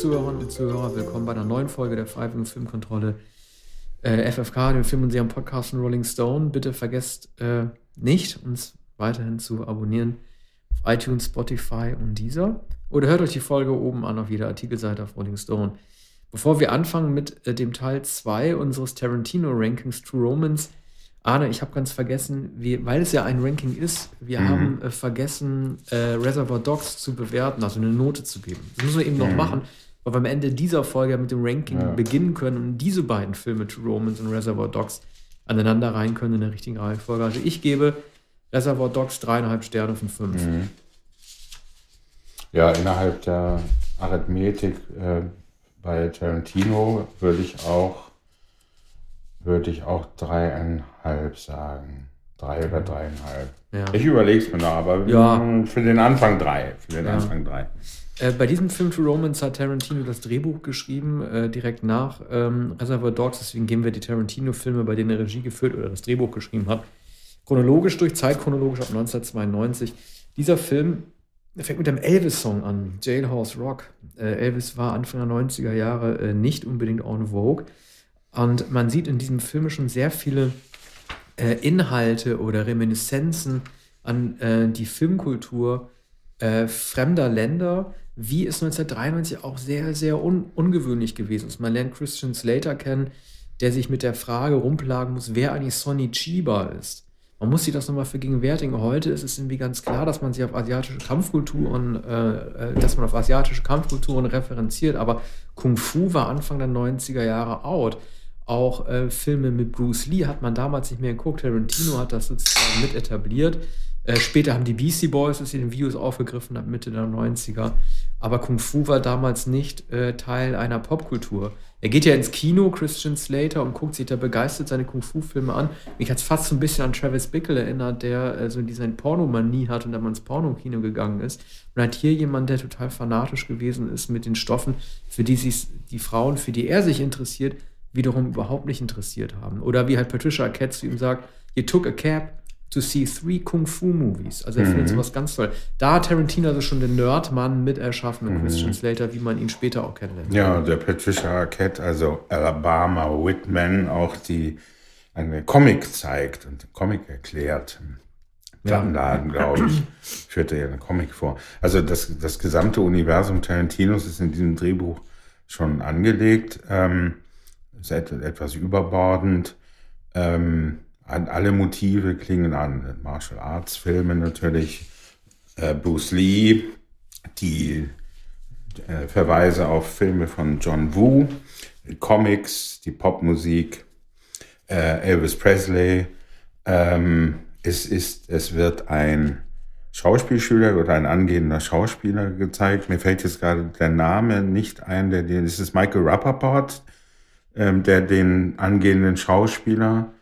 Zuhörerinnen und Zuhörer, willkommen bei einer neuen Folge der Freiwilligen Filmkontrolle äh, FFK, dem Film- und Serien-Podcast von Rolling Stone. Bitte vergesst äh, nicht, uns weiterhin zu abonnieren auf iTunes, Spotify und dieser. Oder hört euch die Folge oben an auf jeder Artikelseite auf Rolling Stone. Bevor wir anfangen mit äh, dem Teil 2 unseres Tarantino-Rankings True Romance, Arne, ich habe ganz vergessen, wie, weil es ja ein Ranking ist, wir mhm. haben äh, vergessen, äh, Reservoir Dogs zu bewerten, also eine Note zu geben. Das müssen wir eben mhm. noch machen, weil wir am Ende dieser Folge mit dem Ranking ja. beginnen können und diese beiden Filme, True Romance und Reservoir Dogs, aneinander rein können in der richtigen Reihenfolge. Also ich gebe Reservoir Dogs dreieinhalb Sterne von fünf. Mhm. Ja, innerhalb der Arithmetik äh, bei Tarantino würde ich auch würde ich auch dreieinhalb sagen. Drei oder dreieinhalb. Ja. Ich überlege es mir noch, aber ja. für den Anfang drei. Für den ja. Anfang drei. Äh, bei diesem Film To Romance hat Tarantino das Drehbuch geschrieben, äh, direkt nach ähm, Reservoir Dogs. Deswegen gehen wir die Tarantino-Filme, bei denen er Regie geführt oder das Drehbuch geschrieben hat, chronologisch durch, zeitchronologisch ab 1992. Dieser Film fängt mit dem Elvis-Song an, Jailhouse Rock. Äh, Elvis war Anfang der 90er Jahre äh, nicht unbedingt en vogue. Und man sieht in diesem Film schon sehr viele äh, Inhalte oder Reminiszenzen an die Filmkultur fremder Länder, wie es 1993 auch sehr, sehr un ungewöhnlich gewesen ist. Man lernt Christian Slater kennen, der sich mit der Frage rumplagen muss, wer eigentlich Sonny Chiba ist. Man muss sich das nochmal vergegenwärtigen. Heute ist es irgendwie ganz klar, dass man sich auf asiatische Kampfkulturen, äh, äh, dass man auf asiatische Kampfkulturen referenziert, aber Kung Fu war Anfang der 90er Jahre out. Auch äh, Filme mit Bruce Lee hat man damals nicht mehr geguckt. Tarantino hat das sozusagen mit etabliert. Äh, später haben die Beastie Boys das in den Videos aufgegriffen ab Mitte der 90er. Aber Kung Fu war damals nicht äh, Teil einer Popkultur. Er geht ja ins Kino, Christian Slater, und guckt sich da begeistert seine Kung Fu-Filme an. Mich hat es fast so ein bisschen an Travis Bickle erinnert, der äh, so diese Pornomanie hat und dann mal ins Porno-Kino gegangen ist. Und hat hier jemand, der total fanatisch gewesen ist mit den Stoffen, für die sich die Frauen, für die er sich interessiert, wiederum überhaupt nicht interessiert haben. Oder wie halt Patricia Arquette zu ihm sagt, you took a cab to see three Kung Fu Movies. Also er mhm. findet sowas ganz toll. Da hat Tarantino also schon den Nerdmann mit erschaffen mit mhm. Christian Slater, wie man ihn später auch kennenlernt. Ja, der Patricia Arquette, also Alabama Whitman, auch die eine Comic zeigt und den Comic erklärt. Plattenladen, ja. glaube ich, führte ja einen Comic vor. Also das, das gesamte Universum Tarantinos ist in diesem Drehbuch schon angelegt. Ähm, ist etwas überbordend. Ähm, alle Motive klingen an. Martial Arts Filme natürlich, äh, Bruce Lee, die äh, Verweise auf Filme von John Woo, Comics, die Popmusik, äh, Elvis Presley. Ähm, es ist, es wird ein Schauspielschüler oder ein angehender Schauspieler gezeigt. Mir fällt jetzt gerade der Name nicht ein, der, das ist Michael Rappaport, ähm, der den angehenden Schauspieler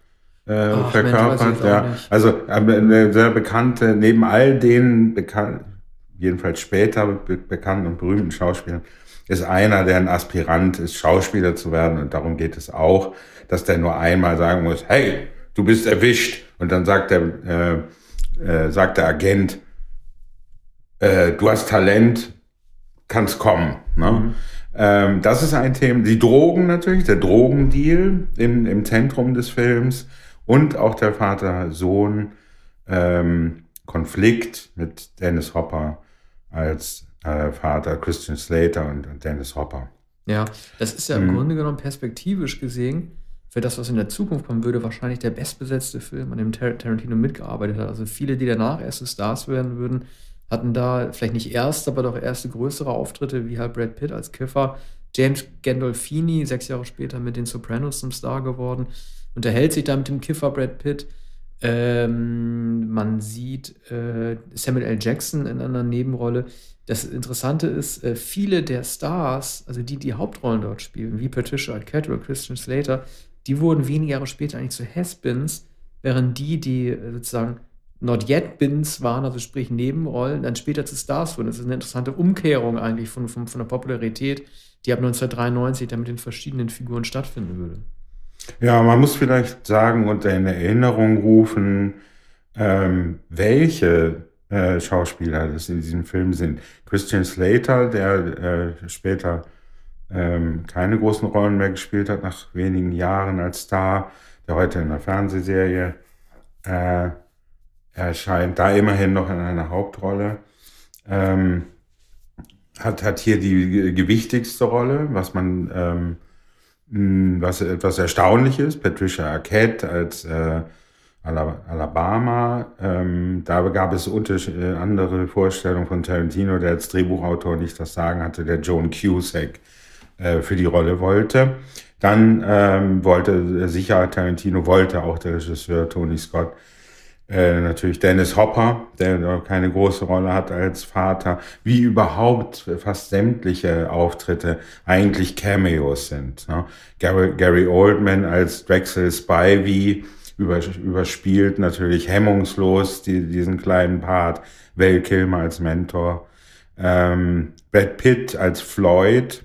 äh, Ach, verkörpert. ja. Also äh, eine sehr bekannte, neben all den bekannt, jedenfalls später be bekannten und berühmten Schauspielern, ist einer, der ein Aspirant ist, Schauspieler zu werden. Und darum geht es auch, dass der nur einmal sagen muss, hey, du bist erwischt. Und dann sagt der, äh, äh, sagt der Agent, äh, du hast Talent, kannst kommen. Ne? Mhm. Ähm, das ist ein Thema. Die Drogen natürlich, der Drogendeal im, im Zentrum des Films und auch der Vater-Sohn ähm, Konflikt mit Dennis Hopper als äh, Vater Christian Slater und, und, Dennis Hopper. Ja, das ist ja im mhm. Grunde genommen perspektivisch gesehen für das, was in der Zukunft kommen würde, wahrscheinlich der bestbesetzte Film, an dem Tarantino mitgearbeitet hat. Also viele, die danach erste Stars werden würden, hatten da vielleicht nicht erste, aber doch erste größere Auftritte, wie halt Brad Pitt als Kiffer. James Gandolfini, sechs Jahre später mit den Sopranos zum Star geworden, unterhält sich da mit dem Kiffer Brad Pitt. Ähm, man sieht äh, Samuel L. Jackson in einer Nebenrolle. Das Interessante ist, äh, viele der Stars, also die, die Hauptrollen dort spielen, wie Patricia Arquette oder Christian Slater, die wurden wenige Jahre später eigentlich zu Has-Beens, während die, die äh, sozusagen Not Yet Bins waren, also sprich Nebenrollen, dann später zu Stars wurden. Das ist eine interessante Umkehrung eigentlich von, von, von der Popularität, die ab 1993 dann mit den verschiedenen Figuren stattfinden würde. Ja, man muss vielleicht sagen und in Erinnerung rufen, ähm, welche äh, Schauspieler das in diesem Film sind. Christian Slater, der äh, später ähm, keine großen Rollen mehr gespielt hat nach wenigen Jahren als Star, der heute in einer Fernsehserie äh, erscheint, da immerhin noch in einer Hauptrolle. Ähm, hat, hat hier die gewichtigste Rolle, was man ähm, was etwas erstaunlich ist. Patricia Arquette als äh, Alabama. Ähm, da gab es äh, andere Vorstellungen von Tarantino, der als Drehbuchautor nicht das Sagen hatte, der Joan Cusack äh, für die Rolle wollte. Dann ähm, wollte sicher Tarantino wollte auch der Regisseur Tony Scott äh, natürlich Dennis Hopper, der keine große Rolle hat als Vater, wie überhaupt fast sämtliche Auftritte eigentlich Cameos sind. Ne? Gary, Gary Oldman als Drexel Spivey überspielt natürlich hemmungslos die, diesen kleinen Part. Val Kilmer als Mentor. Ähm, Brad Pitt als Floyd.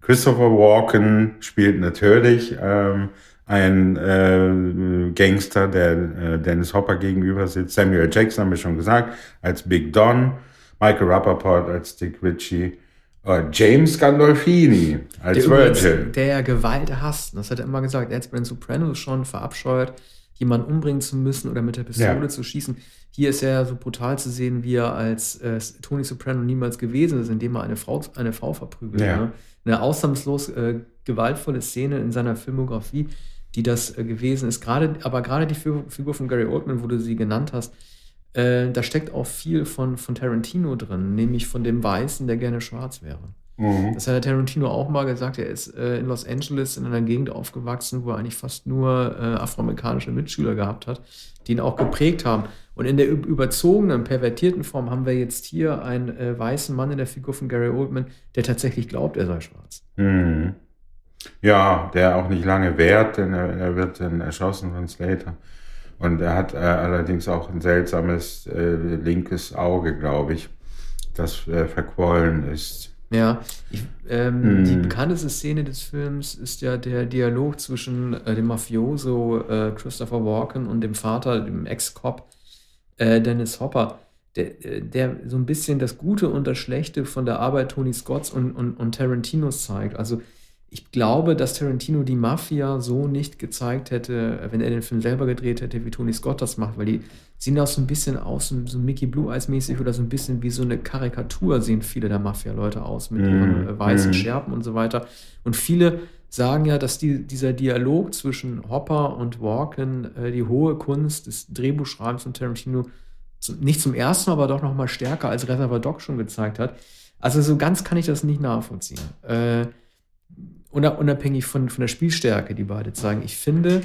Christopher Walken spielt natürlich ähm, ein äh, Gangster, der äh, Dennis Hopper gegenüber sitzt. Samuel Jackson haben wir schon gesagt, als Big Don. Michael Rappaport als Dick Ritchie. Uh, James Gandolfini als der Virgil. Der ja Gewalt hasst. Das hat er immer gesagt. Er hat es bei den Sopranos schon verabscheut jemanden umbringen zu müssen oder mit der Pistole ja. zu schießen. Hier ist er so brutal zu sehen, wie er als äh, Tony Soprano niemals gewesen ist, indem er eine Frau, eine Frau verprügelt. Ja. Ne? Eine ausnahmslos äh, gewaltvolle Szene in seiner Filmografie, die das äh, gewesen ist. Gerade, aber gerade die Figur von Gary Oldman, wo du sie genannt hast, äh, da steckt auch viel von, von Tarantino drin, nämlich von dem Weißen, der gerne schwarz wäre. Mhm. Das hat der Tarantino auch mal gesagt. Er ist äh, in Los Angeles in einer Gegend aufgewachsen, wo er eigentlich fast nur äh, afroamerikanische Mitschüler gehabt hat, die ihn auch geprägt haben. Und in der überzogenen, pervertierten Form haben wir jetzt hier einen äh, weißen Mann in der Figur von Gary Oldman, der tatsächlich glaubt, er sei schwarz. Mhm. Ja, der auch nicht lange währt, denn er, er, wird dann erschossen von Slater. Und er hat äh, allerdings auch ein seltsames äh, linkes Auge, glaube ich, das äh, verquollen ist. Ja, ich, ähm, mm. die bekannteste Szene des Films ist ja der Dialog zwischen äh, dem Mafioso äh, Christopher Walken und dem Vater, dem Ex-Cop äh, Dennis Hopper, der, der so ein bisschen das Gute und das Schlechte von der Arbeit Tony Scotts und, und, und Tarantinos zeigt. Also ich glaube, dass Tarantino die Mafia so nicht gezeigt hätte, wenn er den Film selber gedreht hätte, wie Tony Scott das macht, weil die sehen auch so ein bisschen aus, so Mickey Blue Eyes mäßig oder so ein bisschen wie so eine Karikatur sehen viele der Mafia-Leute aus mit mm. ihren äh, weißen mm. Schärpen und so weiter. Und viele sagen ja, dass die, dieser Dialog zwischen Hopper und Walken äh, die hohe Kunst des Drehbuchschreibens von Tarantino zu, nicht zum ersten Mal, aber doch noch mal stärker als Reservoir Dog schon gezeigt hat. Also so ganz kann ich das nicht nachvollziehen. Äh, unabhängig von, von der Spielstärke, die beide zeigen. Ich finde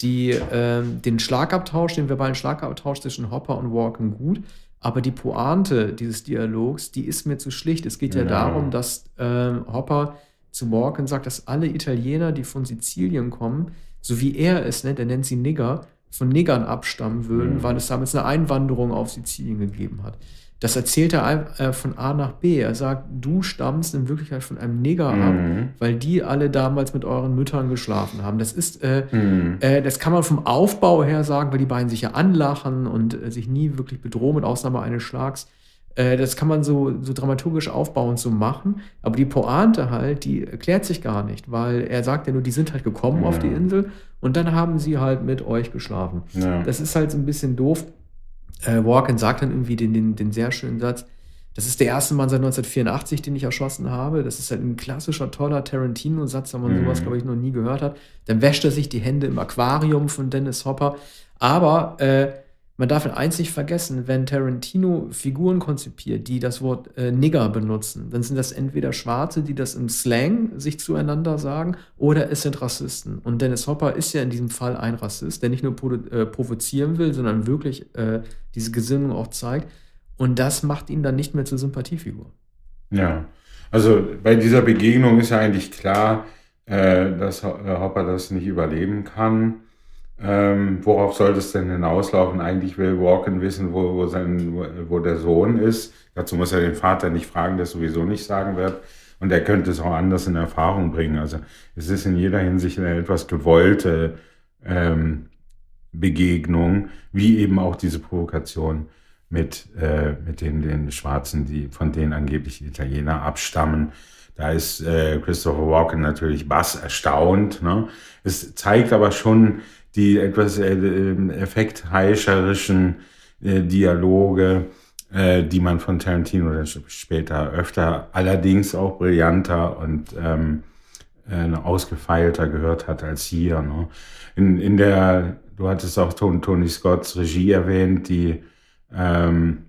die, äh, den Schlagabtausch, den verbalen Schlagabtausch zwischen Hopper und Walken gut, aber die Pointe dieses Dialogs, die ist mir zu schlicht. Es geht ja, ja darum, dass äh, Hopper zu Walken sagt, dass alle Italiener, die von Sizilien kommen, so wie er es nennt, er nennt sie Nigger, von Niggern abstammen würden, mhm. weil es damals eine Einwanderung auf Sizilien gegeben hat. Das erzählt er äh, von A nach B. Er sagt, du stammst in Wirklichkeit von einem Neger mhm. ab, weil die alle damals mit euren Müttern geschlafen haben. Das ist, äh, mhm. äh, das kann man vom Aufbau her sagen, weil die beiden sich ja anlachen und äh, sich nie wirklich bedrohen, mit Ausnahme eines Schlags. Äh, das kann man so, so dramaturgisch aufbauend so machen. Aber die Pointe halt, die erklärt sich gar nicht, weil er sagt ja nur, die sind halt gekommen mhm. auf die Insel und dann haben sie halt mit euch geschlafen. Ja. Das ist halt so ein bisschen doof äh, Walken sagt dann irgendwie den, den, den sehr schönen Satz, das ist der erste Mann seit 1984, den ich erschossen habe. Das ist halt ein klassischer, toller Tarantino-Satz, wenn man mhm. sowas, glaube ich, noch nie gehört hat. Dann wäscht er sich die Hände im Aquarium von Dennis Hopper. Aber äh, man darf eins nicht vergessen, wenn Tarantino Figuren konzipiert, die das Wort äh, Nigger benutzen, dann sind das entweder Schwarze, die das im Slang sich zueinander sagen, oder es sind Rassisten. Und Dennis Hopper ist ja in diesem Fall ein Rassist, der nicht nur äh, provozieren will, sondern wirklich äh, diese Gesinnung auch zeigt. Und das macht ihn dann nicht mehr zur Sympathiefigur. Ja, also bei dieser Begegnung ist ja eigentlich klar, äh, dass Hopper das nicht überleben kann. Ähm, worauf soll das denn hinauslaufen? Eigentlich will Walken wissen, wo, wo, sein, wo, der Sohn ist. Dazu muss er den Vater nicht fragen, der sowieso nicht sagen wird. Und er könnte es auch anders in Erfahrung bringen. Also es ist in jeder Hinsicht eine etwas gewollte ähm, Begegnung, wie eben auch diese Provokation mit, äh, mit den, den Schwarzen, die von denen angeblich die Italiener abstammen. Da ist äh, Christopher Walken natürlich bass erstaunt. Ne? Es zeigt aber schon die etwas äh, effektheischerischen äh, Dialoge, äh, die man von Tarantino später öfter, allerdings auch brillanter und ähm, äh, ausgefeilter gehört hat als hier. Ne? In, in der, du hattest auch Tony Scotts Regie erwähnt, die ähm,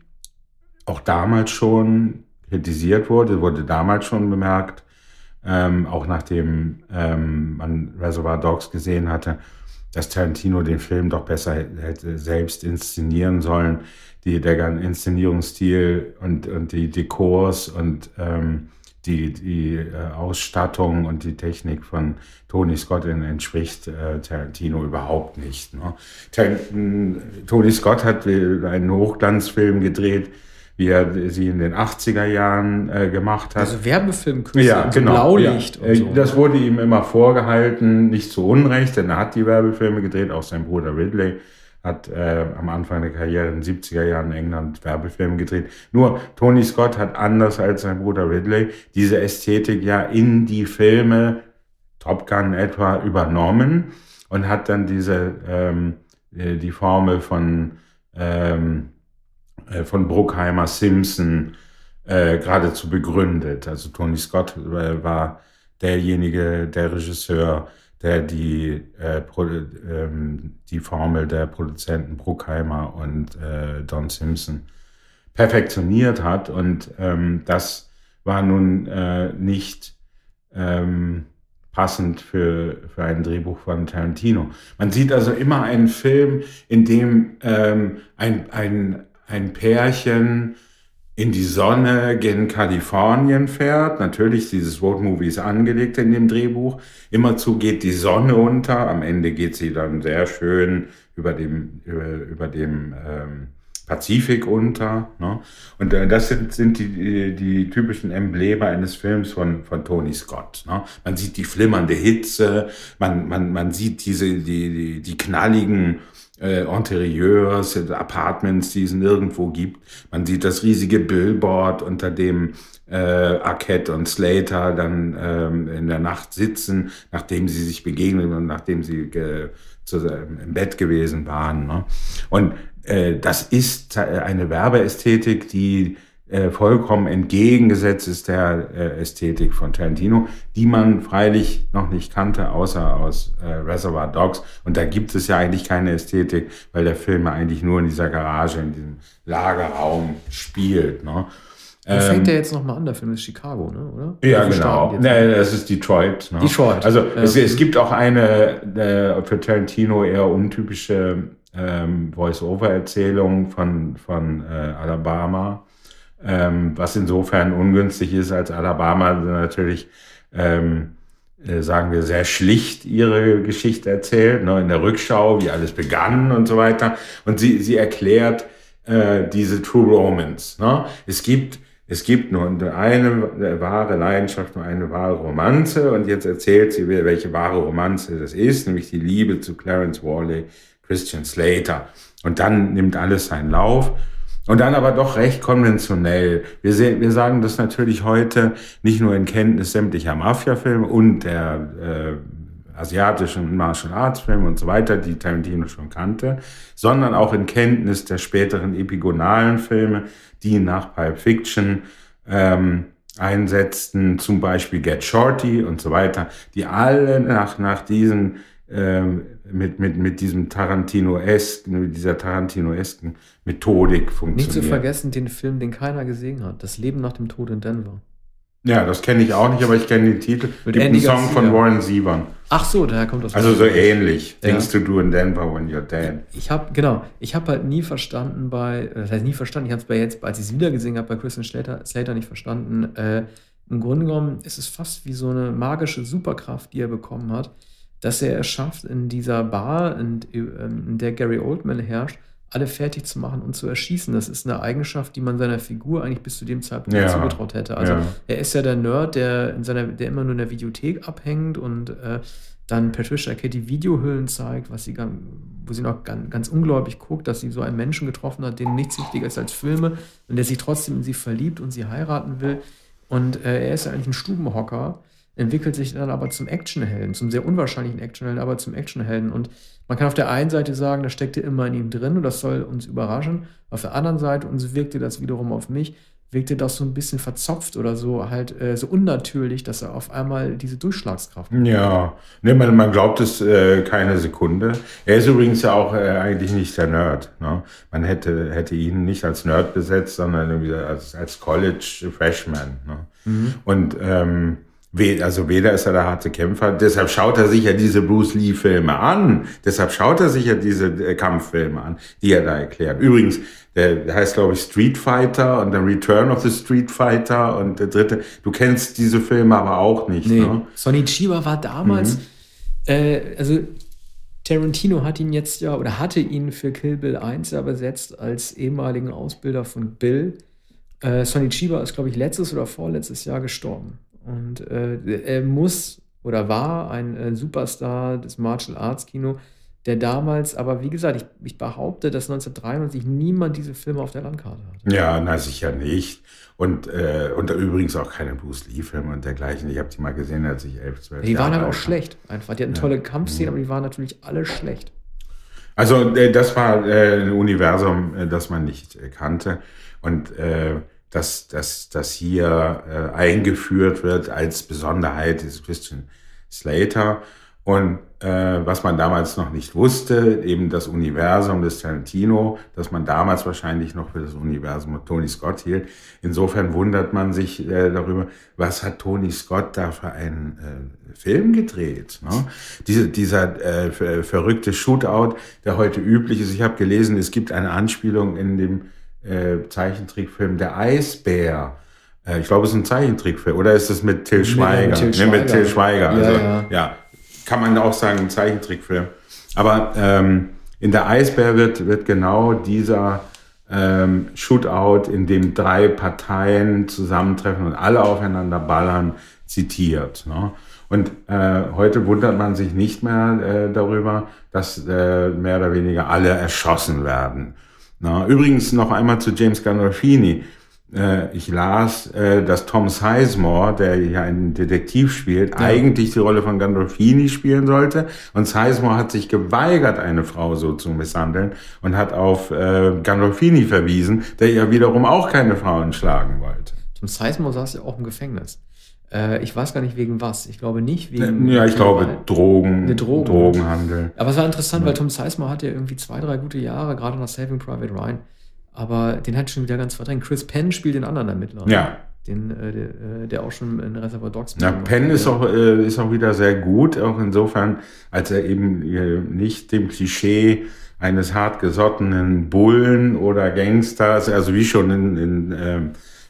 auch damals schon kritisiert wurde, wurde damals schon bemerkt, ähm, auch nachdem ähm, man Reservoir Dogs gesehen hatte, dass Tarantino den Film doch besser hätte selbst inszenieren sollen. Die, der Inszenierungsstil und, und die Dekors und ähm, die, die äh, Ausstattung und die Technik von Tony Scott entspricht äh, Tarantino überhaupt nicht. Ne? Tony Scott hat einen Hochglanzfilm gedreht, wie er sie in den 80er Jahren äh, gemacht hat. Also Werbefilmkünstler, ja, genau, Blaulicht ja. und so. Das wurde ihm immer vorgehalten, nicht zu Unrecht, denn er hat die Werbefilme gedreht, auch sein Bruder Ridley hat äh, am Anfang der Karriere in den 70er Jahren in England Werbefilme gedreht. Nur Tony Scott hat anders als sein Bruder Ridley diese Ästhetik ja in die Filme Top Gun etwa übernommen und hat dann diese ähm, äh, die Formel von ähm, äh, von Bruckheimer Simpson äh, geradezu begründet. Also Tony Scott äh, war derjenige, der Regisseur, der die, äh, ähm, die Formel der Produzenten Bruckheimer und äh, Don Simpson perfektioniert hat. Und ähm, das war nun äh, nicht ähm, passend für, für ein Drehbuch von Tarantino. Man sieht also immer einen Film, in dem ähm, ein, ein, ein Pärchen in die Sonne gen Kalifornien fährt. Natürlich, dieses Roadmovie ist angelegt in dem Drehbuch. Immerzu geht die Sonne unter. Am Ende geht sie dann sehr schön über dem, über, über dem ähm, Pazifik unter. Ne? Und äh, das sind, sind die, die, die typischen Embleme eines Films von, von Tony Scott. Ne? Man sieht die flimmernde Hitze, man, man, man sieht diese, die, die, die knalligen äh, Interieurs, Apartments, die es nirgendwo gibt. Man sieht das riesige Billboard, unter dem äh, Arquette und Slater dann ähm, in der Nacht sitzen, nachdem sie sich begegnen und nachdem sie äh, zu, im Bett gewesen waren. Ne? Und äh, das ist eine Werbeästhetik, die äh, vollkommen entgegengesetzt ist der äh, Ästhetik von Tarantino, die man freilich noch nicht kannte, außer aus äh, Reservoir Dogs. Und da gibt es ja eigentlich keine Ästhetik, weil der Film ja eigentlich nur in dieser Garage, in diesem Lagerraum spielt. Ne? Wo fängt ähm, der jetzt nochmal an? Der Film ist Chicago, ne? oder? Ja, genau. Nee, das ist Detroit. Ne? Detroit. Also ja. es, es gibt auch eine äh, für Tarantino eher untypische ähm, Voice-Over-Erzählung von, von Alabama ähm, was insofern ungünstig ist, als Alabama natürlich, ähm, äh, sagen wir, sehr schlicht ihre Geschichte erzählt, ne, in der Rückschau, wie alles begann und so weiter. Und sie, sie erklärt äh, diese True Romance. Ne? Es gibt es gibt nur eine wahre Leidenschaft, nur eine wahre Romanze. Und jetzt erzählt sie, welche wahre Romanze das ist, nämlich die Liebe zu Clarence Worley, Christian Slater. Und dann nimmt alles seinen Lauf. Und dann aber doch recht konventionell. Wir, sehen, wir sagen das natürlich heute nicht nur in Kenntnis sämtlicher Mafia-Filme und der äh, asiatischen Martial Arts Filme und so weiter, die Tarantino schon kannte, sondern auch in Kenntnis der späteren epigonalen Filme, die nach Pulp Fiction ähm, einsetzten, zum Beispiel Get Shorty und so weiter, die alle nach, nach diesen ähm, mit, mit, mit diesem Tarantino-esken, mit dieser Tarantino-esken Methodik funktioniert. Nicht zu vergessen den Film, den keiner gesehen hat, Das Leben nach dem Tod in Denver. Ja, das kenne ich auch nicht, aber ich kenne den Titel. Mit Andy Song Garcia. von Warren Zevon. Ach so, daher kommt das. Also so ähnlich. Ja. Things to do in Denver when you're dead. Ich habe genau, ich habe halt nie verstanden bei, das heißt nie verstanden. Ich habe es bei jetzt, als ich es wieder gesehen habe, bei Christian Slater, Slater nicht verstanden. Äh, Im Grunde genommen ist es fast wie so eine magische Superkraft, die er bekommen hat dass er es schafft, in dieser Bar, in, ähm, in der Gary Oldman herrscht, alle fertig zu machen und zu erschießen. Das ist eine Eigenschaft, die man seiner Figur eigentlich bis zu dem Zeitpunkt ja. zugetraut hätte. Also ja. er ist ja der Nerd, der in seiner, der immer nur in der Videothek abhängt und äh, dann Patricia Katie Videohüllen zeigt, was sie wo sie noch ganz, ganz ungläubig guckt, dass sie so einen Menschen getroffen hat, dem nichts wichtiger ist als Filme und der sich trotzdem in sie verliebt und sie heiraten will. Und äh, er ist ja eigentlich ein Stubenhocker, entwickelt sich dann aber zum Actionhelden, zum sehr unwahrscheinlichen Actionhelden, aber zum Actionhelden. Und man kann auf der einen Seite sagen, das steckte immer in ihm drin und das soll uns überraschen. Auf der anderen Seite, und so wirkte das wiederum auf mich, wirkte das so ein bisschen verzopft oder so halt äh, so unnatürlich, dass er auf einmal diese Durchschlagskraft hat. Ja, ne, man, man glaubt es äh, keine Sekunde. Er ist übrigens ja auch äh, eigentlich nicht der Nerd. Ne? Man hätte, hätte ihn nicht als Nerd besetzt, sondern irgendwie als, als College Freshman. Ne? Mhm. Und ähm, also weder ist er der harte Kämpfer, deshalb schaut er sich ja diese Bruce Lee-Filme an. Deshalb schaut er sich ja diese äh, Kampffilme an, die er da erklärt. Übrigens, der heißt, glaube ich, Street Fighter und der Return of the Street Fighter und der dritte. Du kennst diese Filme aber auch nicht. Nee. Ne? Sonny Chiba war damals, mhm. äh, also Tarantino hat ihn jetzt ja oder hatte ihn für Kill Bill 1 ja besetzt als ehemaligen Ausbilder von Bill. Äh, Sonny Chiba ist, glaube ich, letztes oder vorletztes Jahr gestorben. Und äh, er muss oder war ein äh, Superstar des Martial Arts Kino, der damals, aber wie gesagt, ich, ich behaupte, dass 1993 niemand diese Filme auf der Landkarte hatte. Ja, na sicher nicht. Und, äh, und übrigens auch keine Bruce Lee-Filme und dergleichen. Ich habe die mal gesehen, als ich elf, zwölf Die Jahre waren aber auch schlecht, einfach. Die hatten ja. tolle Kampfszenen, mhm. aber die waren natürlich alle schlecht. Also äh, das war äh, ein Universum, äh, das man nicht kannte. Und äh, dass, dass hier äh, eingeführt wird als Besonderheit ist Christian Slater. Und äh, was man damals noch nicht wusste, eben das Universum des Tarantino, das man damals wahrscheinlich noch für das Universum von Tony Scott hielt. Insofern wundert man sich äh, darüber, was hat Tony Scott da für einen äh, Film gedreht. Ne? Diese, dieser äh, verrückte Shootout, der heute üblich ist. Ich habe gelesen, es gibt eine Anspielung in dem äh, Zeichentrickfilm Der Eisbär. Äh, ich glaube, es ist ein Zeichentrickfilm. Oder ist es mit Till Schweiger? Nee, mit Till Schweiger. Nee, mit Till Schweiger. Also, ja, ja. ja, kann man auch sagen, ein Zeichentrickfilm. Aber ähm, in Der Eisbär wird, wird genau dieser ähm, Shootout, in dem drei Parteien zusammentreffen und alle aufeinander ballern, zitiert. Ne? Und äh, heute wundert man sich nicht mehr äh, darüber, dass äh, mehr oder weniger alle erschossen werden. Na, übrigens noch einmal zu James Gandolfini. Äh, ich las, äh, dass Tom Sizemore, der ja einen Detektiv spielt, ja. eigentlich die Rolle von Gandolfini spielen sollte. Und Sizemore hat sich geweigert, eine Frau so zu misshandeln und hat auf äh, Gandolfini verwiesen, der ja wiederum auch keine Frauen schlagen wollte. Tom Sizemore saß ja auch im Gefängnis. Äh, ich weiß gar nicht wegen was. Ich glaube nicht wegen. Ja, ich glaube Drogen, Drogen, Drogenhandel. Aber es war interessant, ja. weil Tom Sizemore hat ja irgendwie zwei, drei gute Jahre, gerade nach Saving Private Ryan. Aber den hat schon wieder ganz verdrängt. Chris Penn spielt den anderen Ermittler. Ja. Den, äh, der, äh, der, auch schon in Reservoir Dogs Ja, Penn ist auch, äh, ist auch wieder sehr gut, auch insofern, als er eben äh, nicht dem Klischee eines hartgesottenen Bullen oder Gangsters, also wie schon in, in äh,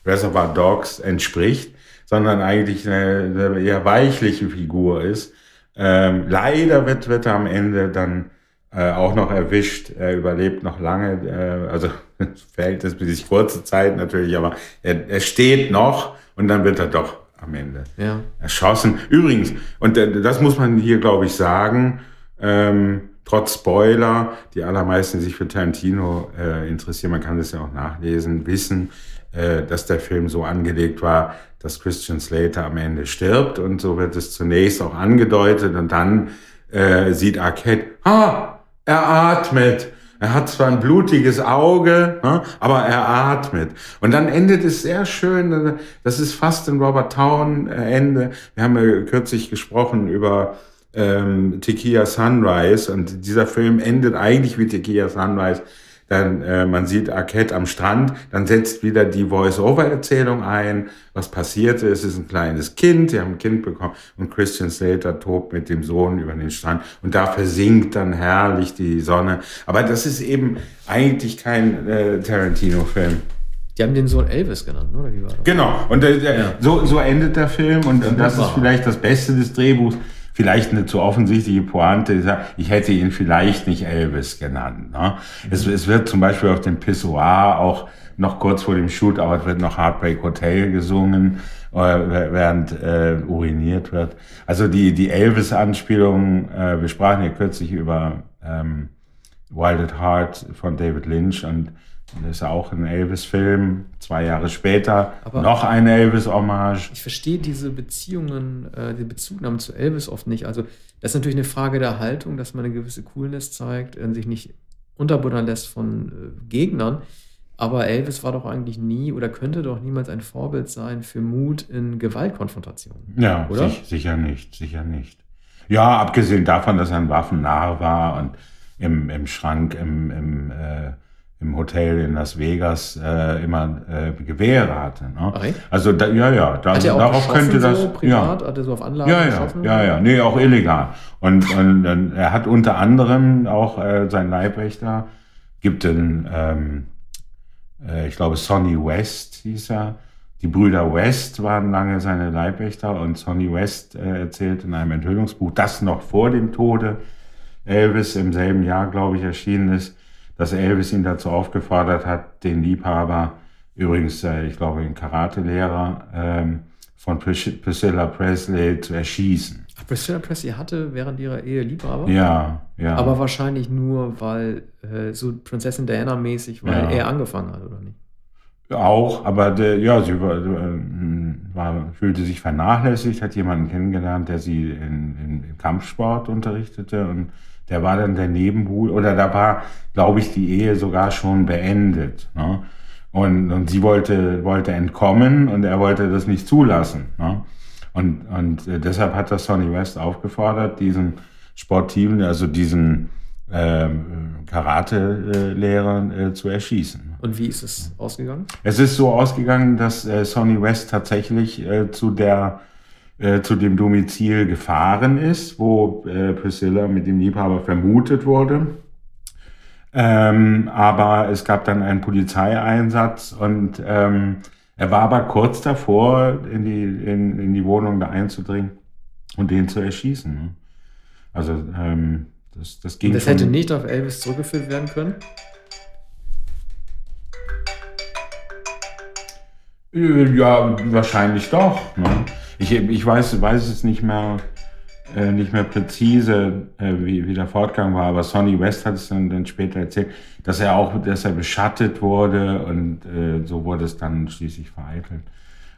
Reservoir Dogs entspricht, sondern eigentlich eine, eine eher weichliche Figur ist. Ähm, leider wird, wird er am Ende dann äh, auch noch erwischt. Er überlebt noch lange, äh, also verhältnismäßig kurze Zeit natürlich, aber er, er steht noch und dann wird er doch am Ende ja. erschossen. Übrigens, und äh, das muss man hier, glaube ich, sagen, ähm, trotz Spoiler, die allermeisten, die sich für Tarantino äh, interessieren, man kann das ja auch nachlesen, wissen, äh, dass der Film so angelegt war, dass Christian Slater am Ende stirbt und so wird es zunächst auch angedeutet und dann äh, sieht Arquette, ah, er atmet. Er hat zwar ein blutiges Auge, ne, aber er atmet. Und dann endet es sehr schön. Das ist fast ein Robert Town Ende. Wir haben ja kürzlich gesprochen über ähm, Tequila Sunrise und dieser Film endet eigentlich wie Tequila Sunrise dann äh, man sieht Arquette am Strand, dann setzt wieder die Voice-Over-Erzählung ein, was passierte, es ist ein kleines Kind, sie haben ein Kind bekommen und Christian Slater tobt mit dem Sohn über den Strand und da versinkt dann herrlich die Sonne. Aber das ist eben eigentlich kein äh, Tarantino-Film. Die haben den Sohn Elvis genannt, oder wie war das? Genau, und äh, ja. so, so endet der Film und, und das ist vielleicht das Beste des Drehbuchs vielleicht eine zu offensichtliche Pointe. Ich hätte ihn vielleicht nicht Elvis genannt. Ne? Es, es wird zum Beispiel auf dem Pissoir auch noch kurz vor dem Shootout wird noch Heartbreak Hotel gesungen, äh, während äh, uriniert wird. Also die, die Elvis-Anspielung, äh, wir sprachen ja kürzlich über ähm, Wild at Heart von David Lynch und das ist auch ein Elvis-Film. Zwei Jahre später Aber noch eine Elvis-Hommage. Ich verstehe diese Beziehungen, äh, die Bezugnahmen zu Elvis oft nicht. Also, das ist natürlich eine Frage der Haltung, dass man eine gewisse Coolness zeigt, und sich nicht unterbuttern lässt von äh, Gegnern. Aber Elvis war doch eigentlich nie oder könnte doch niemals ein Vorbild sein für Mut in Gewaltkonfrontationen. Ja, oder? Sich, sicher nicht, sicher nicht. Ja, abgesehen davon, dass er ein Waffennarr war und im, im Schrank, im, im, äh, im Hotel in Las Vegas äh, immer äh, Gewehre hatte. Ne? Okay. Also da, ja, ja, da, auch darauf könnte das. So privat, ja. Hat er so auf Anlage ja, ja, ja, ja, nee, auch illegal. Und, und, und er hat unter anderem auch äh, sein Leibwächter gibt den, ähm, äh, ich glaube Sonny West hieß er. Die Brüder West waren lange seine Leibwächter und Sonny West äh, erzählt in einem Enthüllungsbuch, das noch vor dem Tode Elvis im selben Jahr, glaube ich, erschienen ist, dass Elvis ihn dazu aufgefordert hat, den Liebhaber, übrigens, äh, ich glaube, den Karatelehrer ähm, von Priscilla Presley zu erschießen. Ach, Priscilla Presley hatte während ihrer Ehe Liebhaber? Ja, ja. Aber wahrscheinlich nur, weil äh, so Prinzessin Diana mäßig, weil ja. er angefangen hat, oder nicht? Auch, aber der, ja, sie war, war, fühlte sich vernachlässigt, hat jemanden kennengelernt, der sie in, in, in Kampfsport unterrichtete und der war dann der Nebenbuhl, oder da war, glaube ich, die Ehe sogar schon beendet. Ne? Und, und sie wollte, wollte entkommen und er wollte das nicht zulassen. Ne? Und, und äh, deshalb hat das Sonny West aufgefordert, diesen Sportiven, also diesen äh, Karate-Lehrer äh, zu erschießen. Und wie ist es ausgegangen? Es ist so ausgegangen, dass äh, Sonny West tatsächlich äh, zu der äh, zu dem Domizil gefahren ist, wo äh, Priscilla mit dem Liebhaber vermutet wurde. Ähm, aber es gab dann einen Polizeieinsatz und ähm, er war aber kurz davor, in die, in, in die Wohnung da einzudringen und den zu erschießen. Ne? Also ähm, das, das ging. Und das hätte nicht auf Elvis zurückgeführt werden können? Ja, wahrscheinlich doch. Ne? Ich, ich weiß, weiß es nicht mehr, äh, nicht mehr präzise, äh, wie, wie der Fortgang war, aber Sonny West hat es dann, dann später erzählt, dass er auch, dass er beschattet wurde und äh, so wurde es dann schließlich vereitelt.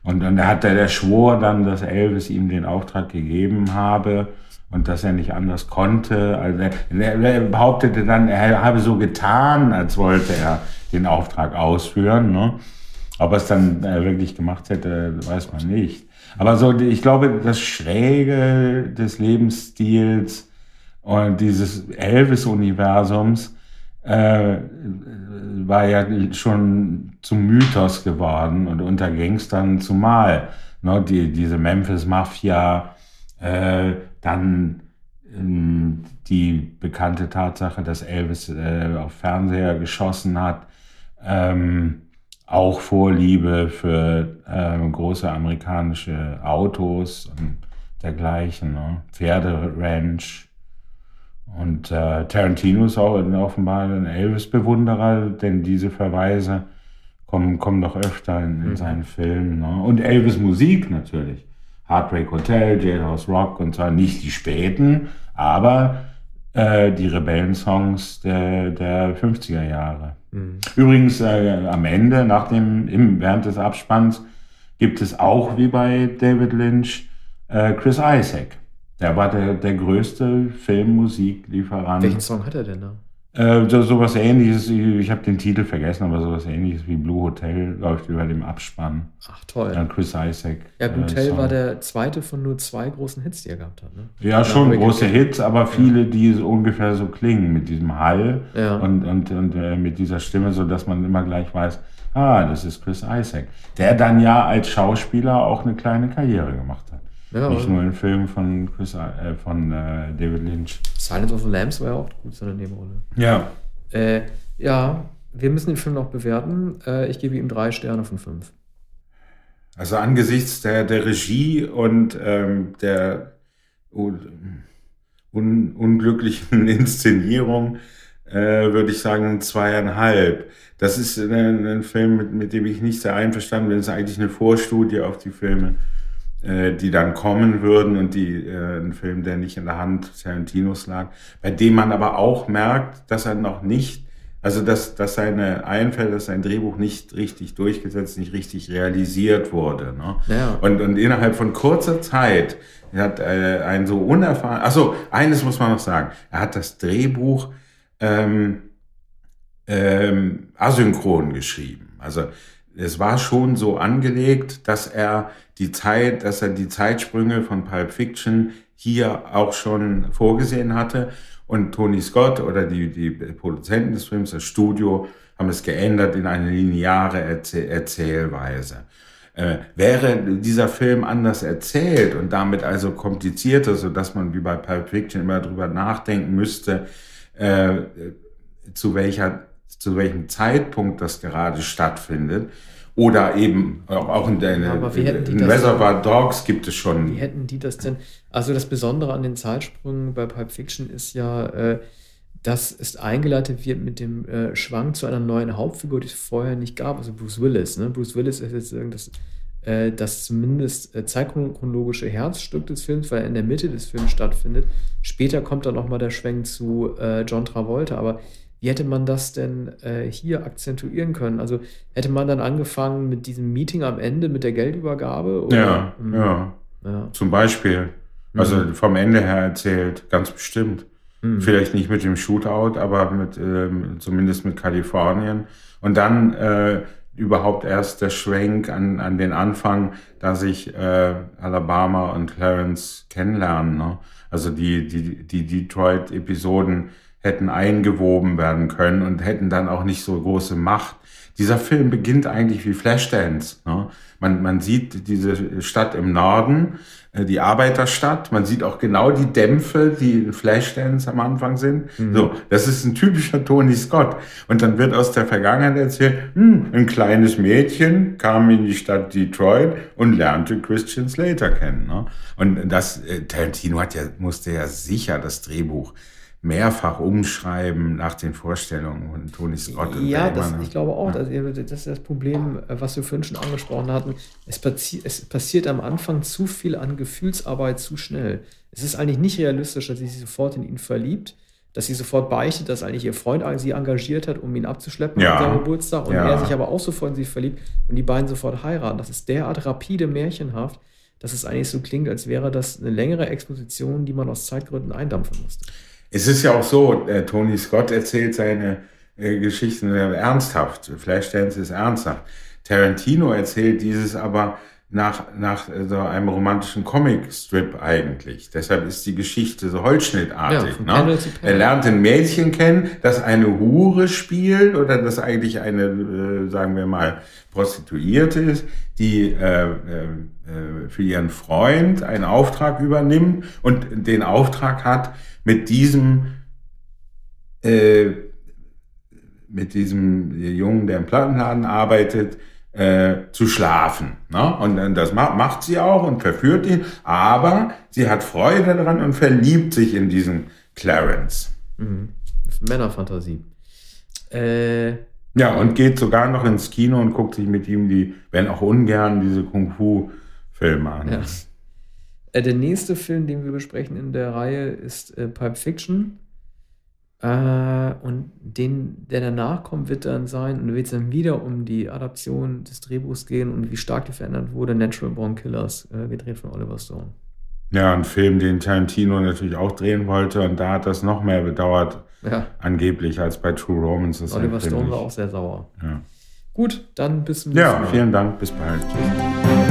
Und dann hat er, der schwor dann, dass Elvis ihm den Auftrag gegeben habe und dass er nicht anders konnte. Also er, er behauptete dann, er habe so getan, als wollte er den Auftrag ausführen. Ne? Ob er es dann äh, wirklich gemacht hätte, weiß man nicht. Aber so, ich glaube, das Schräge des Lebensstils und dieses Elvis-Universums äh, war ja schon zum Mythos geworden und unter Gangstern zumal. Ne, die, diese Memphis-Mafia, äh, dann äh, die bekannte Tatsache, dass Elvis äh, auf Fernseher geschossen hat. Ähm, auch Vorliebe für äh, große amerikanische Autos und dergleichen, ne? Pferderanch. Und äh, Tarantino ist auch offenbar ein Elvis-Bewunderer, denn diese Verweise kommen, kommen doch öfter in, in mhm. seinen Filmen. Ne? Und Elvis-Musik natürlich. Heartbreak Hotel, Jailhouse Rock und zwar nicht die späten, aber äh, die Rebellensongs der, der 50er Jahre. Mhm. Übrigens äh, am Ende, nach dem, im, während des Abspanns, gibt es auch wie bei David Lynch äh, Chris Isaac. Der war der, der größte Filmmusiklieferant. Welchen Song hat er denn da? Äh, so, sowas ähnliches, ich habe den Titel vergessen, aber sowas ähnliches wie Blue Hotel läuft über dem Abspann. Ach toll. Dann Chris Isaac. Ja, Blue äh, Hotel war der zweite von nur zwei großen Hits, die er gehabt hat. Ne? Ja, schon große Hits, aber viele, die so ungefähr so klingen mit diesem Hall ja. und, und, und äh, mit dieser Stimme, so dass man immer gleich weiß, ah, das ist Chris Isaac. Der dann ja als Schauspieler auch eine kleine Karriere gemacht hat. Ja, Nicht nur in Filmen von, Chris, äh, von äh, David Lynch. Silence of the Lambs war ja auch gut seine Nebenrolle. Ja. Äh, ja, wir müssen den Film noch bewerten. Äh, ich gebe ihm drei Sterne von fünf. Also angesichts der, der Regie und ähm, der un, unglücklichen Inszenierung äh, würde ich sagen zweieinhalb. Das ist ein, ein Film, mit, mit, dem ich nicht sehr einverstanden bin. Das ist eigentlich eine Vorstudie auf die Filme die dann kommen würden und die äh, ein Film, der nicht in der Hand Tarantinos lag, bei dem man aber auch merkt, dass er noch nicht, also dass, dass seine Einfälle, dass sein Drehbuch nicht richtig durchgesetzt, nicht richtig realisiert wurde. Ne? Ja. Und, und innerhalb von kurzer Zeit hat äh, ein so unerfahren, achso, eines muss man noch sagen, er hat das Drehbuch ähm, ähm, asynchron geschrieben. Also es war schon so angelegt, dass er die Zeit, dass er die Zeitsprünge von Pulp Fiction hier auch schon vorgesehen hatte. Und Tony Scott oder die, die Produzenten des Films, das Studio, haben es geändert in eine lineare Erzähl Erzählweise. Äh, wäre dieser Film anders erzählt und damit also komplizierter, so dass man wie bei Pulp Fiction immer drüber nachdenken müsste, äh, zu welcher zu welchem Zeitpunkt das gerade stattfindet. Oder eben auch in, der, ja, in Reservoir Dogs gibt es schon. Wie hätten die das denn? Also das Besondere an den Zeitsprüngen bei Pulp Fiction ist ja, äh, dass es eingeleitet wird mit dem äh, Schwank zu einer neuen Hauptfigur, die es vorher nicht gab, also Bruce Willis. Ne? Bruce Willis ist jetzt das, äh, das zumindest äh, zeitchronologische Herzstück des Films, weil er in der Mitte des Films stattfindet. Später kommt dann nochmal der Schwenk zu äh, John Travolta, aber wie hätte man das denn äh, hier akzentuieren können? Also hätte man dann angefangen mit diesem Meeting am Ende, mit der Geldübergabe? Oder? Ja, mhm. ja, ja. Zum Beispiel. Also mhm. vom Ende her erzählt, ganz bestimmt. Mhm. Vielleicht nicht mit dem Shootout, aber mit, ähm, zumindest mit Kalifornien. Und dann äh, überhaupt erst der Schwenk an, an den Anfang, da sich äh, Alabama und Clarence kennenlernen. Ne? Also die, die, die Detroit-Episoden hätten eingewoben werden können und hätten dann auch nicht so große Macht. Dieser Film beginnt eigentlich wie Flashdance. Ne? Man, man sieht diese Stadt im Norden, äh, die Arbeiterstadt. Man sieht auch genau die Dämpfe, die in Flashdance am Anfang sind. Mhm. So, das ist ein typischer Tony Scott. Und dann wird aus der Vergangenheit erzählt, hm, ein kleines Mädchen kam in die Stadt Detroit und lernte Christian Slater kennen. Ne? Und das, äh, Tarantino hat ja, musste ja sicher das Drehbuch mehrfach umschreiben nach den Vorstellungen von Tony Scott. Und ja, das, ich glaube auch, ja. das, das ist das Problem, äh, was wir vorhin schon angesprochen hatten. Es, passi es passiert am Anfang zu viel an Gefühlsarbeit zu schnell. Es ist eigentlich nicht realistisch, dass sie sich sofort in ihn verliebt, dass sie sofort beichtet, dass eigentlich ihr Freund sie engagiert hat, um ihn abzuschleppen ja. an seinem Geburtstag und ja. er sich aber auch sofort in sie verliebt und die beiden sofort heiraten. Das ist derart rapide, märchenhaft, dass es eigentlich so klingt, als wäre das eine längere Exposition, die man aus Zeitgründen eindampfen musste. Es ist ja auch so, äh, Tony Scott erzählt seine äh, Geschichten ernsthaft. Flashdance ist ernsthaft. Tarantino erzählt dieses aber nach, nach äh, so einem romantischen Comicstrip eigentlich. Deshalb ist die Geschichte so holzschnittartig. Ja, ne? Er lernt ein Mädchen kennen, das eine Hure spielt oder das eigentlich eine, äh, sagen wir mal, Prostituierte ist, die äh, äh, für ihren Freund einen Auftrag übernimmt und den Auftrag hat, mit diesem äh, mit diesem Jungen, der im Plattenladen arbeitet, äh, zu schlafen. Ne? Und das macht sie auch und verführt ihn, aber sie hat Freude daran und verliebt sich in diesen Clarence. Mhm. Männerfantasie. Äh, ja, und geht sogar noch ins Kino und guckt sich mit ihm die, wenn auch ungern, diese Kung-Fu-Filme an. Ja. Äh, der nächste Film, den wir besprechen in der Reihe, ist äh, Pulp Fiction. Äh, und den, der danach kommt, wird dann sein, und wird es dann wieder um die Adaption des Drehbuchs gehen und wie stark die verändert wurde, Natural Born Killers, äh, gedreht von Oliver Stone. Ja, ein Film, den Tarantino natürlich auch drehen wollte und da hat das noch mehr bedauert, ja. angeblich, als bei True Romance. Das Oliver Stone war auch sehr sauer. Ja. Gut, dann bis zum nächsten Mal. Ja, vielen Dank, bis bald. Tschüss.